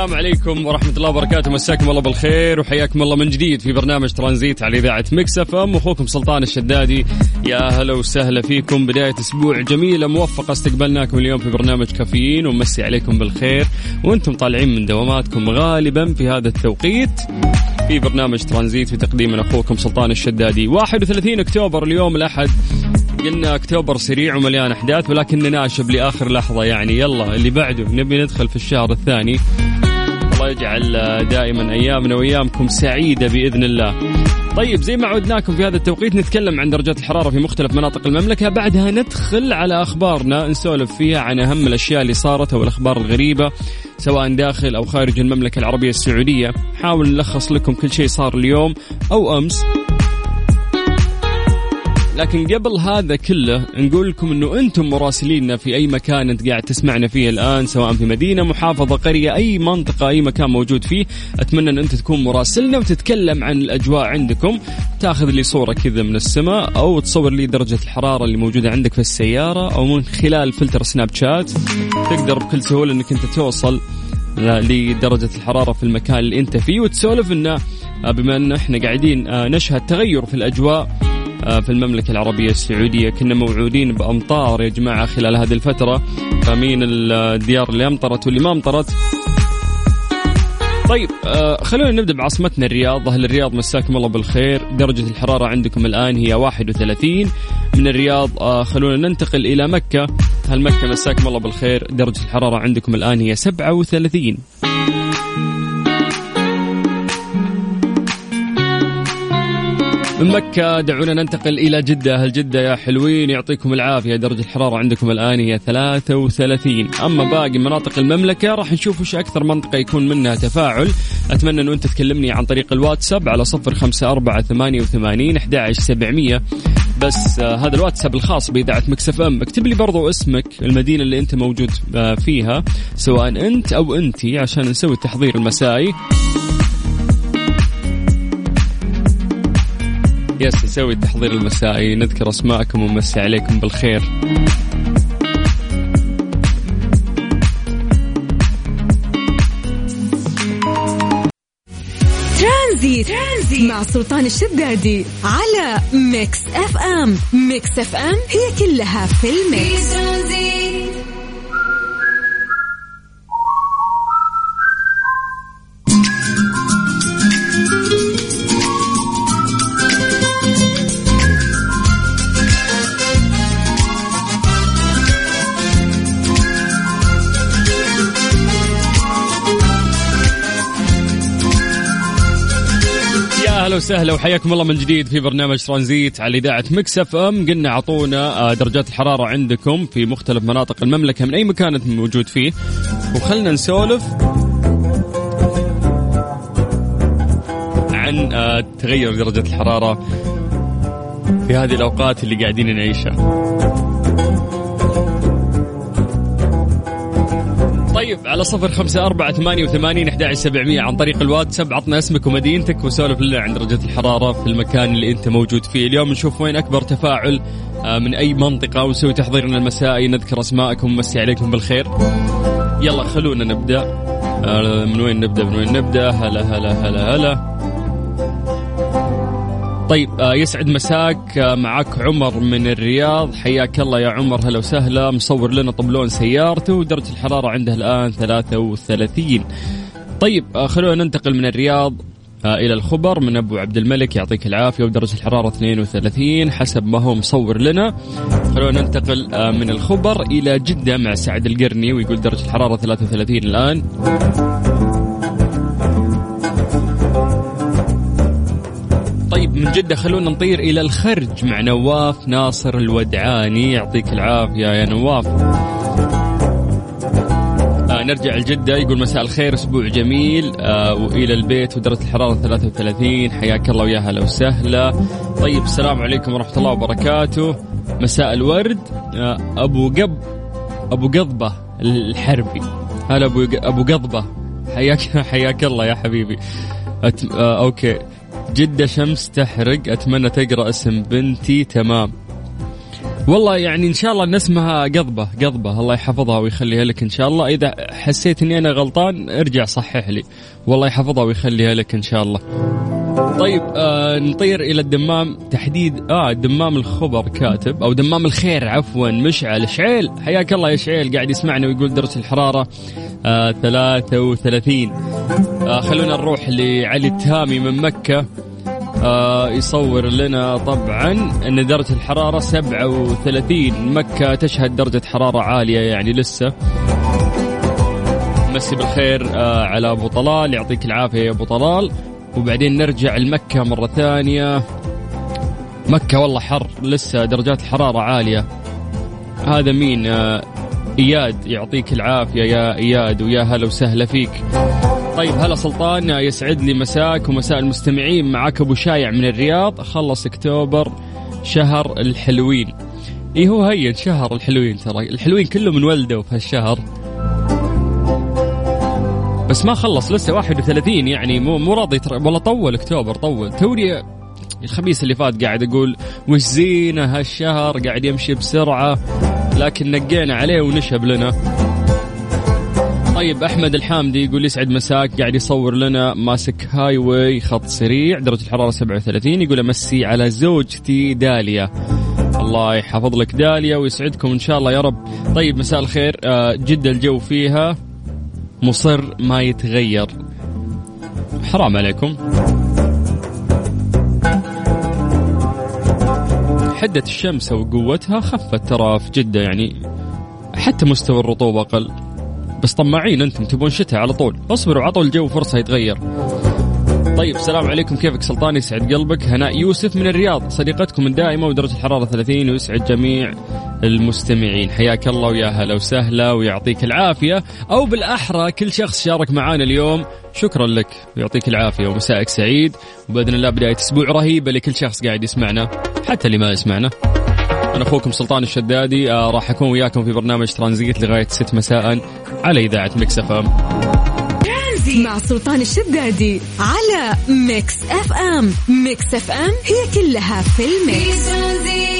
السلام عليكم ورحمة الله وبركاته. مساكم الله بالخير وحياكم الله من جديد في برنامج ترانزيت على إذاعة Mix FM. أخوكم سلطان الشدادي. يا هلا وسهلا فيكم. بداية أسبوع جميلة موفقة. استقبلناكم اليوم في برنامج كافيين ومسي عليكم بالخير. وأنتم طالعين من دواماتكم غالبا في هذا التوقيت في برنامج ترانزيت في تقديم أخوكم سلطان الشدادي. 31 أكتوبر اليوم الأحد. قلنا أكتوبر سريع ومليان أحداث ولكن ناشب لاخر لحظة يعني. يلا اللي بعده نبي ندخل في الشهر الثاني. الله يجعل دائما أيامنا وأيامكم سعيدة بإذن الله. طيب زي ما عودناكم في هذا التوقيت نتكلم عن درجات الحرارة في مختلف مناطق المملكة. بعدها ندخل على أخبارنا نسولف فيها عن أهم الأشياء اللي صارت أو الأخبار الغريبة سواء داخل أو خارج المملكة العربية السعودية. نحاول نلخص لكم كل شيء صار اليوم أو أمس. لكن قبل هذا كله نقول لكم إنه أنتم مراسليننا في أي مكان أنت قاعد تسمعنا فيه الآن سواء في مدينة محافظة قرية أي منطقة أي مكان موجود فيه أتمنى إن أنت تكون مراسلنا وتتكلم عن الأجواء عندكم تاخذ لي صورة كذا من السماء أو تصور لي درجة الحرارة اللي موجودة عندك في السيارة أو من خلال فلتر سناب شات تقدر بكل سهولة إنك أنت توصل لدرجة الحرارة في المكان اللي أنت فيه وتسولف انه بما إن إحنا قاعدين نشهد تغير في الأجواء. آه، في المملكة العربية السعودية. كنا موعودين بأمطار يا جماعة خلال هذه الفترة. فمين الديار اللي أمطرت واللي ما أمطرت؟ طيب آه خلونا نبدأ بعاصمتنا الرياض. أهل الرياض مساكم الله بالخير. درجة الحرارة عندكم الآن هي 31 من الرياض آه خلونا ننتقل إلى مكة. أهل مكة مساكم الله بالخير. درجة الحرارة عندكم الآن هي 37 من مكة دعونا ننتقل إلى جدة. أهل جدة يا حلوين يعطيكم العافية. درجة الحرارة عندكم الآن هي 33 أما باقي مناطق المملكة راح نشوف وش أكثر منطقة يكون منها تفاعل. أتمنى أنه أنت تكلمني عن طريق الواتساب على 054 88 11700 بس آه هذا الواتساب الخاص بإذاعة مكسف أم. اكتب لي برضو اسمك المدينة اللي أنت موجود آه فيها سواء أنت أو أنتي عشان نسوي التحضير المسائي. يس نسوي التحضير المسائي. نذكر أسماءكم ونمسي عليكم بالخير. ترانزيت. ترانزيت مع سلطان الشدادي على Mix FM. Mix FM هي كلها في ال mix. أهلا وسهلا وحياكم الله من جديد في برنامج ترانزيت على إذاعة مكسف ام. قلنا أعطونا آه، درجات الحرارة عندكم في مختلف مناطق المملكة من أي مكان أنت موجود فيه. وخلنا نسولف عن آه، تغير درجة الحرارة في هذه الأوقات اللي قاعدين نعيشها. طيب على صفر خمسة أربعة ثمانية وثمانين أحد سبعمية عن طريق الواتساب. عطنا اسمك ومدينتك وسولف لنا عن درجة الحرارة في المكان اللي أنت موجود فيه. اليوم نشوف وين أكبر تفاعل آه، من أي منطقة ونسوي تحضيرنا المسائي نذكر أسماءكم ونمسي عليكم بالخير. يلا خلونا نبدأ. آه، من وين نبدأ؟ من وين نبدأ؟ هلا هلا هلا هلا. طيب آه، يسعد مساك آه، معك عمر من الرياض. حياك الله يا عمر هلا وسهلا. مصور لنا طبلون سيارته ودرجة الحرارة عنده الآن 33 طيب آه، خلونا ننتقل من الرياض إلى الخبر. من أبو عبد الملك يعطيك العافية ودرجة الحرارة 32 حسب ما هو مصور لنا. خلونا ننتقل من الخبر إلى جدة مع سعد القرني ويقول درجة الحرارة 33 الآن. من جدة خلونا نطير إلى الخرج مع نواف ناصر الودعاني. يعطيك العافية يا نواف. آه نرجع لجدة يقول مساء الخير أسبوع جميل. آه وإلى البيت ودرجة الحرارة 33 حياك الله ويا هلا وسهلا. طيب السلام عليكم ورحمة الله وبركاته. مساء الورد. آه أبو قب أبو قضبة الحربي. هلا ابو أبو قضبة. حياك حياك الله يا حبيبي. أت... آه أوكي. جدة شمس تحرق أتمنى تقرأ اسم بنتي تمام. والله يعني إن شاء الله إن اسمها قضبة قضبة الله يحفظها ويخليها لك إن شاء الله. إذا حسيت إني أنا غلطان ارجع صحح لي. والله يحفظها ويخليها لك إن شاء الله. طيب آه نطير إلى الدمام. تحديد آه دمام الخبر كاتب أو دمام الخير عفوا مشعل شعيل. حياك الله يا شعيل قاعد يسمعنا ويقول درجة الحرارة آه 33 آه خلونا نروح لعلي التهامي من مكة. آه يصور لنا طبعا إن درجة الحرارة 37 مكة تشهد درجة حرارة عالية يعني لسه. مسي بالخير آه على أبو طلال. يعطيك العافية يا أبو طلال. وبعدين نرجع لمكة مرة ثانية. مكة والله حر لسه درجات الحرارة عالية. هذا مين؟ آه إياد يعطيك العافية. يا إياد ويا هلا وسهلا فيك. طيب هلا سلطان يسعد لي مساك ومساء المستمعين. معك أبو شايع من الرياض. خلص أكتوبر شهر الحلوين. اي هو هين شهر الحلوين ترى. الحلوين كلهم انولدوا في هالشهر. بس ما خلص لسه 31 يعني مو مو راضي والله طول أكتوبر طول. توني الخميس اللي فات قاعد أقول وش زينة هالشهر؟ قاعد يمشي بسرعة. لكن نقينا عليه ونشب لنا. طيب أحمد الحامدي يقول يسعد مساك. قاعد يصور لنا ماسك هاي واي خط سريع درجة الحرارة 37 يقول أمسي على زوجتي داليا. الله يحفظ لك داليا ويسعدكم إن شاء الله يا رب. طيب مساء الخير. آه، جدة الجو فيها. مصر ما يتغير. حرام عليكم. حدة الشمس وقوتها خفت ترى في جدة يعني. حتى مستوى الرطوبة أقل. بس طماعين أنتم تبون شتاء على طول. اصبروا عطوا الجو فرصة يتغير. طيب السلام عليكم. كيفك سلطان؟ يسعد قلبك. هناء يوسف من الرياض. صديقتكم الدائمة ودرجة الحرارة 30 ويسعد جميع المستمعين. حياك الله ويا هلا وسهلا ويعطيك العافية. أو بالأحرى كل شخص شارك معانا اليوم شكرا لك. ويعطيك العافية ومسائك سعيد. وبإذن الله بداية أسبوع رهيبة لكل شخص قاعد يسمعنا حتى اللي ما يسمعنا. أنا أخوكم سلطان الشدادي آه راح أكون وياكم في برنامج ترانزيت لغاية 6 مساء على إذاعة Mix FM. مع سلطان الشدادي على Mix FM. Mix FM هي كلها في ال mix.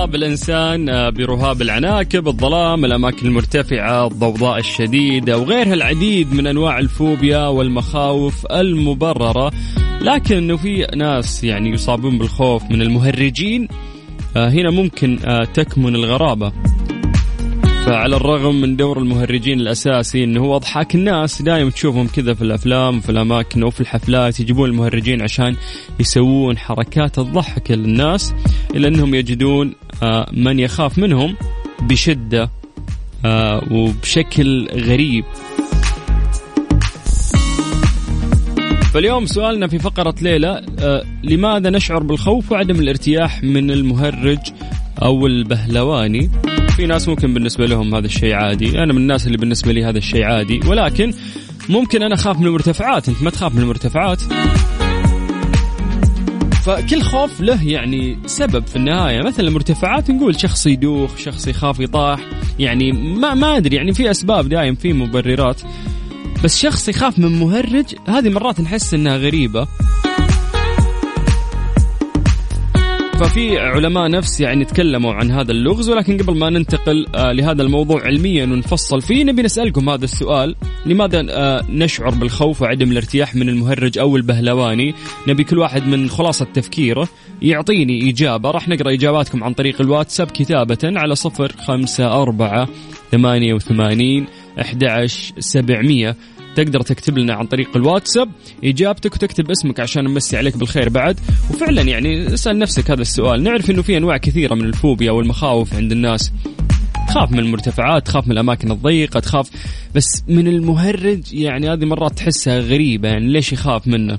يصاب الإنسان آه، برهاب العناكب الظلام الأماكن المرتفعة الضوضاء الشديدة وغيرها العديد من أنواع الفوبيا والمخاوف المبررة. لكن أنه في ناس يعني يصابون بالخوف من المهرجين آه، هنا ممكن آه، تكمن الغرابة. فعلى الرغم من دور المهرجين الأساسي إنه هو اضحاك الناس دائما تشوفهم كذا في الأفلام وفي الأماكن وفي الحفلات يجيبون المهرجين عشان يسوون حركات الضحك للناس إلا أنهم يجدون من يخاف منهم بشدة آه، وبشكل غريب. فاليوم سؤالنا في فقرة ليلة آه، لماذا نشعر بالخوف وعدم الارتياح من المهرج أو البهلواني؟ في ناس ممكن بالنسبة لهم هذا الشيء عادي أنا من الناس اللي بالنسبة لي هذا الشيء عادي ولكن ممكن أنا أخاف من المرتفعات أنت ما تخاف من المرتفعات. فكل خوف له يعني سبب في النهاية. مثلا المرتفعات نقول شخص يدوخ شخص يخاف يطاح يعني ما ما أدري يعني في أسباب دايم في مبررات. بس شخص يخاف من مهرج هذه مرات نحس إنها غريبة. ففي علماء نفس يعني تكلموا عن هذا اللغز ولكن قبل ما ننتقل آه لهذا الموضوع علميا ونفصل فيه نبي نسألكم هذا السؤال. لماذا آه نشعر بالخوف وعدم الارتياح من المهرج أو البهلواني؟ نبي كل واحد من خلاصة تفكيره يعطيني إجابة. راح نقرأ إجاباتكم عن طريق الواتساب كتابة على صفر خمسة أربعة ثمانية وثمانين أحد سبعمية. تقدر تكتب لنا عن طريق الواتساب إجابتك وتكتب اسمك عشان نمسي عليك بالخير بعد. وفعلا يعني اسأل نفسك هذا السؤال. نعرف إنه في أنواع كثيرة من الفوبيا والمخاوف عند الناس. تخاف من المرتفعات تخاف من الأماكن الضيقة تخاف. بس من المهرج يعني هذه مرات تحسها غريبة. يعني ليش يخاف منه؟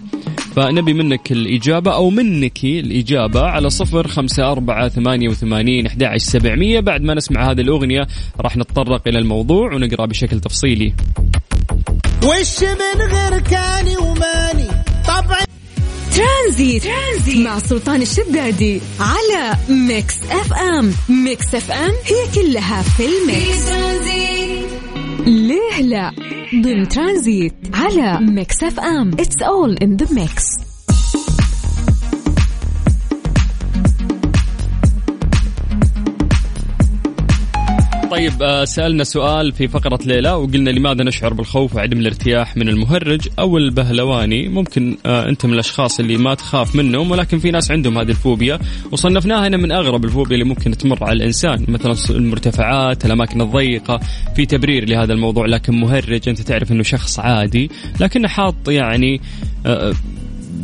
فنبي منك الإجابة أو منك الإجابة على صفر خمسة أربعة ثمانية وثمانين أحد سبعمية. بعد ما نسمع هذه الأغنية راح نتطرق إلى الموضوع ونقرأ بشكل تفصيلي. وش من غير كاني وماني؟ طبعا. ترانزيت. ترانزيت مع سلطان الشدادي على Mix FM. Mix FM هي كلها في ال mix. ليه لا؟ ضمن ترانزيت على Mix FM. It's all in the mix طيب آه، سألنا سؤال في فقرة ليه لا وقلنا لماذا نشعر بالخوف وعدم الارتياح من المهرج؟ أو البهلواني ممكن آه، أنت من الأشخاص اللي ما تخاف منهم ولكن في ناس عندهم هذه الفوبيا وصنفناها هنا من أغرب الفوبيا اللي ممكن تمر على الإنسان مثلا المرتفعات الأماكن الضيقة في تبرير لهذا الموضوع لكن مهرج أنت تعرف أنه شخص عادي لكنه حاط يعني آه،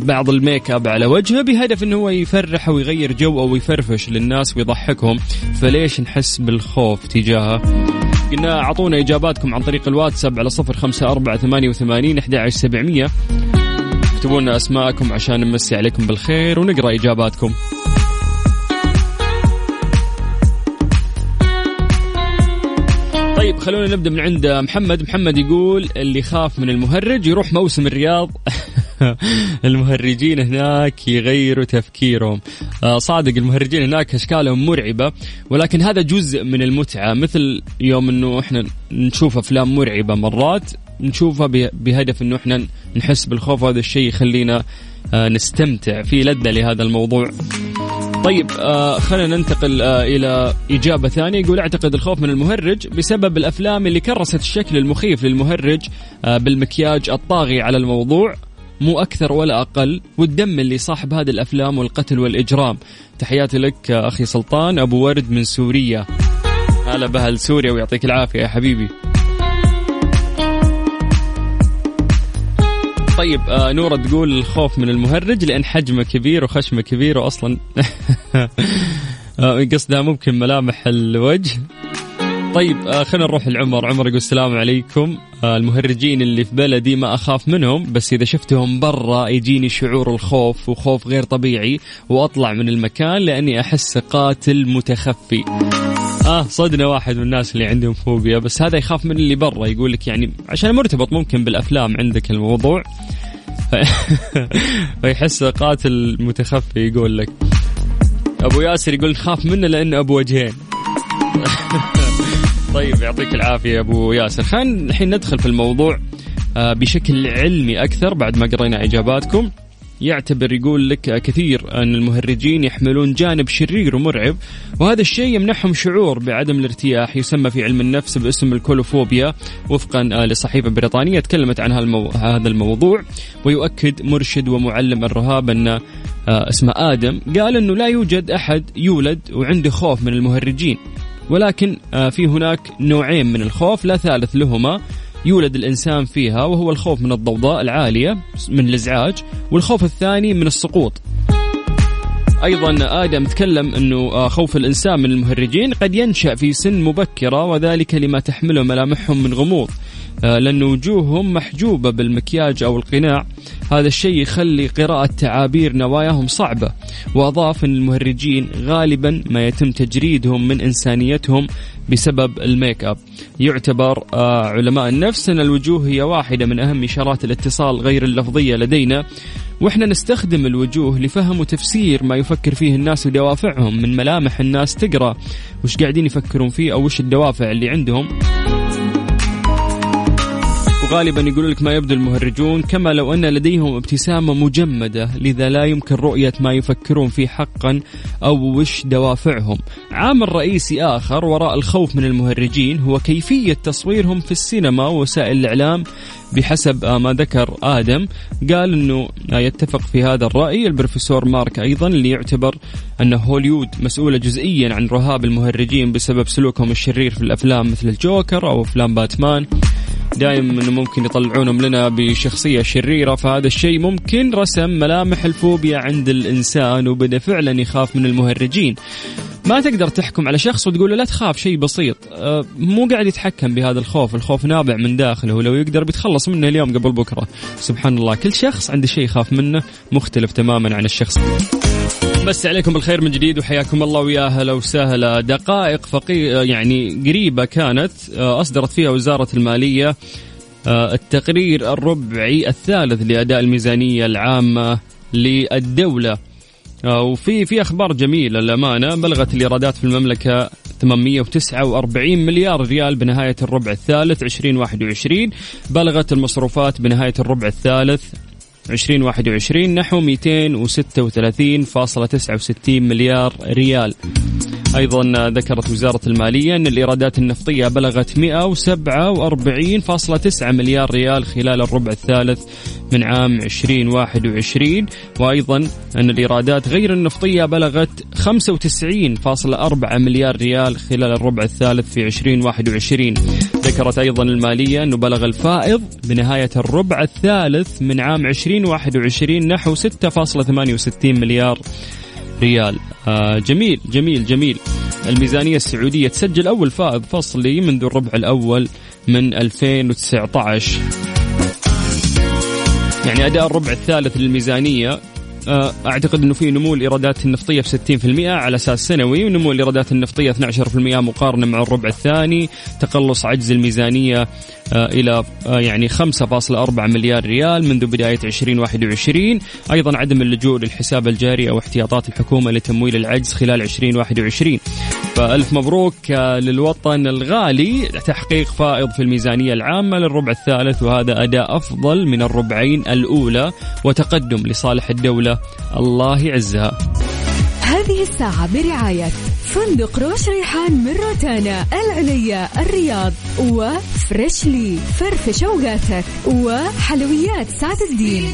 بعض الـ make up على وجهه بهدف إنه هو يفرح أو يغير جو أو يفرفش للناس ويضحكهم. فليش نحس بالخوف تجاهه؟ قلنا أعطونا إجاباتكم عن طريق الواتساب على صفر خمسة أربعة ثمانية وثمانين أحد سبعمية. اكتبوا لنا أسماءكم عشان نمسي عليكم بالخير ونقرأ إجاباتكم. طيب خلونا نبدأ من عند محمد. محمد يقول اللي خاف من المهرج يروح موسم الرياض. المهرجين هناك يغيروا تفكيرهم. آه، صادق المهرجين هناك أشكالهم مرعبة ولكن هذا جزء من المتعة. مثل يوم إنه إحنا نشوف أفلام مرعبة مرات نشوفها بهدف إنه إحنا نحس بالخوف هذا الشيء يخلينا آه، نستمتع. في لذة لهذا الموضوع. طيب آه خلينا ننتقل آه إلى إجابة ثانية. يقول أعتقد الخوف من المهرج بسبب الأفلام اللي كرست الشكل المخيف للمهرج آه بالمكياج الطاغي على الموضوع. مو أكثر ولا أقل والدم اللي صاحب هذه الأفلام والقتل والإجرام. تحياتي لك أخي سلطان أبو ورد من سوريا. هلا بأهل سوريا ويعطيك العافية يا حبيبي. طيب آه نورة تقول الخوف من المهرج لأن حجمه كبير وخشمه كبير وأصلا آه قصدها ممكن ملامح الوجه. طيب آه خلينا نروح لعمر. عمر يقول السلام عليكم. آه المهرجين اللي في بلدي ما أخاف منهم بس إذا شفتهم برا يجيني شعور الخوف وخوف غير طبيعي وأطلع من المكان لأني أحس قاتل متخفي. آه صدنا واحد من الناس اللي عندهم فوبيا بس هذا يخاف من اللي برا. يقول لك يعني عشان مرتبط ممكن بالأفلام عندك الموضوع. فيحس قاتل متخفي يقول لك. أبو ياسر يقول نخاف منه لأنه أبو وجهين. طيب يعطيك العافية يا أبو ياسر. خلينا الحين ندخل في الموضوع آه، بشكل علمي أكثر بعد ما قرينا إجاباتكم. يعتبر يقول لك كثير أن المهرجين يحملون جانب شرير ومرعب وهذا الشيء يمنحهم شعور بعدم الارتياح يسمى في علم النفس باسم الكولوفوبيا وفقا آه، لصحيفة بريطانية تكلمت عن هذا الموضوع. ويؤكد مرشد ومعلم الرهاب أن آه، اسمه آدم قال أنه لا يوجد أحد يولد وعنده خوف من المهرجين. ولكن آه، في هناك نوعين من الخوف لا ثالث لهما يولد الإنسان فيها وهو الخوف من الضوضاء العالية من الإزعاج والخوف الثاني من السقوط. أيضا آدم تكلم إنه آه، خوف الإنسان من المهرجين قد ينشأ في سن مبكرة وذلك لما تحمله ملامحهم من غموض. آه، لأن وجوههم محجوبة بالمكياج أو القناع. هذا الشيء يخلي قراءة تعابير نواياهم صعبة وأضاف أن المهرجين غالبا ما يتم تجريدهم من إنسانيتهم بسبب الميك أب. يعتبر آه، علماء النفس أن الوجوه هي واحدة من أهم إشارات الاتصال غير اللفظية لدينا وإحنا نستخدم الوجوه لفهم وتفسير ما يفكر فيه الناس ودوافعهم من ملامح الناس تقرأ. وش قاعدين يفكرون فيه أو وش الدوافع اللي عندهم؟ وغالبا يقول لك ما يبدو المهرجون كما لو أن لديهم ابتسامة مجمدة لذا لا يمكن رؤية ما يفكرون فيه حقا أو وش دوافعهم. عامل رئيسي آخر وراء الخوف من المهرجين هو كيفية تصويرهم في السينما ووسائل الإعلام. بحسب ما ذكر آدم قال أنه يتفق في هذا الرأي. البروفيسور مارك أيضا اللي يعتبر أن هوليود مسؤولة جزئيا عن رهاب المهرجين بسبب سلوكهم الشرير في الأفلام مثل الجوكر أو أفلام باتمان. دائما إنه ممكن يطلعونهم لنا بشخصية شريرة فهذا الشيء ممكن رسم ملامح الفوبيا عند الإنسان وبدأ فعلا يخاف من المهرجين. ما تقدر تحكم على شخص وتقول له لا تخاف شيء بسيط. أه مو قاعد يتحكم بهذا الخوف الخوف نابع من داخله ولو يقدر بيتخلص منه اليوم قبل بكرة. سبحان الله كل شخص عنده شيء يخاف منه مختلف تماما عن الشخص. بس عليكم بالخير من جديد وحياكم الله ويا أهلا وسهلا. دقائق فقي يعني قريبة كانت أه، أصدرت فيها وزارة المالية أه، التقرير الربعي الثالث لأداء الميزانية العامة للدولة. آه، وفي في أخبار جميلة للأمانة. بلغت الإيرادات في المملكة 849 مليار ريال بنهاية الربع الثالث 2021 بلغت المصروفات بنهاية الربع الثالث 2021 نحو 236.69 مليار ريال. أيضا ذكرت وزارة المالية أن الإيرادات النفطية بلغت 147.9 مليار ريال خلال الربع الثالث من عام 2021 وأيضا أن الإيرادات غير النفطية بلغت 95.4 مليار ريال خلال الربع الثالث في 2021 ذكرت أيضا المالية أنه بلغ الفائض بنهاية الربع الثالث من عام 2021 نحو 6.68 مليار ريال. آه جميل جميل جميل. الميزانية السعودية تسجل أول فائض فصلي منذ الربع الأول من 2019 يعني أداء الربع الثالث للميزانية أعتقد إنه في نمو الإيرادات النفطية في 60% على أساس سنوي ونمو الإيرادات النفطية 12% مقارنة مع الربع الثاني تقلص عجز الميزانية آه، إلى آه، يعني 5.4 مليار ريال منذ بداية 2021 أيضا عدم اللجوء للحساب الجاري أو احتياطات الحكومة لتمويل العجز خلال 2021 فألف مبروك للوطن الغالي. تحقيق فائض في الميزانية العامة للربع الثالث وهذا أداء أفضل من الربعين الأولى وتقدم لصالح الدولة الله يعزها. هذه الساعة برعاية فندق روش ريحان من روتانا العليا الرياض و Freshly فرفش أوقاتك وحلويات سعد الدين.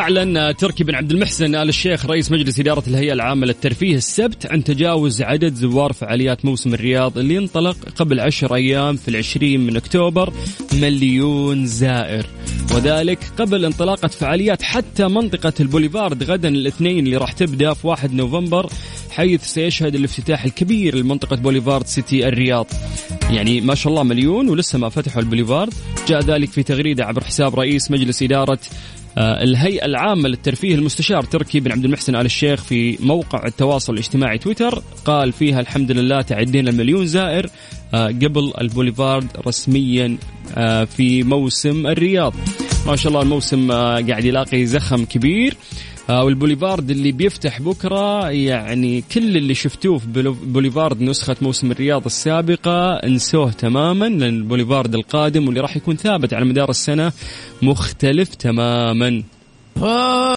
أعلن تركي بن عبد المحسن آل الشيخ رئيس مجلس إدارة الهيئة العامة للترفيه السبت عن تجاوز عدد زوار فعاليات موسم الرياض اللي انطلق قبل عشر أيام في العشرين من أكتوبر مليون زائر. وذلك قبل انطلاقة فعاليات حتى منطقة البوليفارد غدا الاثنين اللي راح تبدأ في 1 نوفمبر حيث سيشهد الافتتاح الكبير لمنطقة بوليفارد سيتي الرياض. يعني ما شاء الله مليون ولسه ما فتحوا البوليفارد. جاء ذلك في تغريدة عبر حساب رئيس مجلس إدارة آه، الهيئة العامة للترفيه المستشار تركي بن عبد المحسن آل الشيخ في موقع التواصل الاجتماعي تويتر. قال فيها الحمد لله تعدينا المليون زائر آه، قبل البوليفارد رسميا آه، في موسم الرياض. ما شاء الله الموسم قاعد يلاقي زخم كبير. والبوليفارد اللي بيفتح بكرة يعني كل اللي شفتوه في بوليفارد نسخة موسم الرياض السابقة انسوه تماما لأن البوليفارد القادم واللي راح يكون ثابت على مدار السنة مختلف تماما.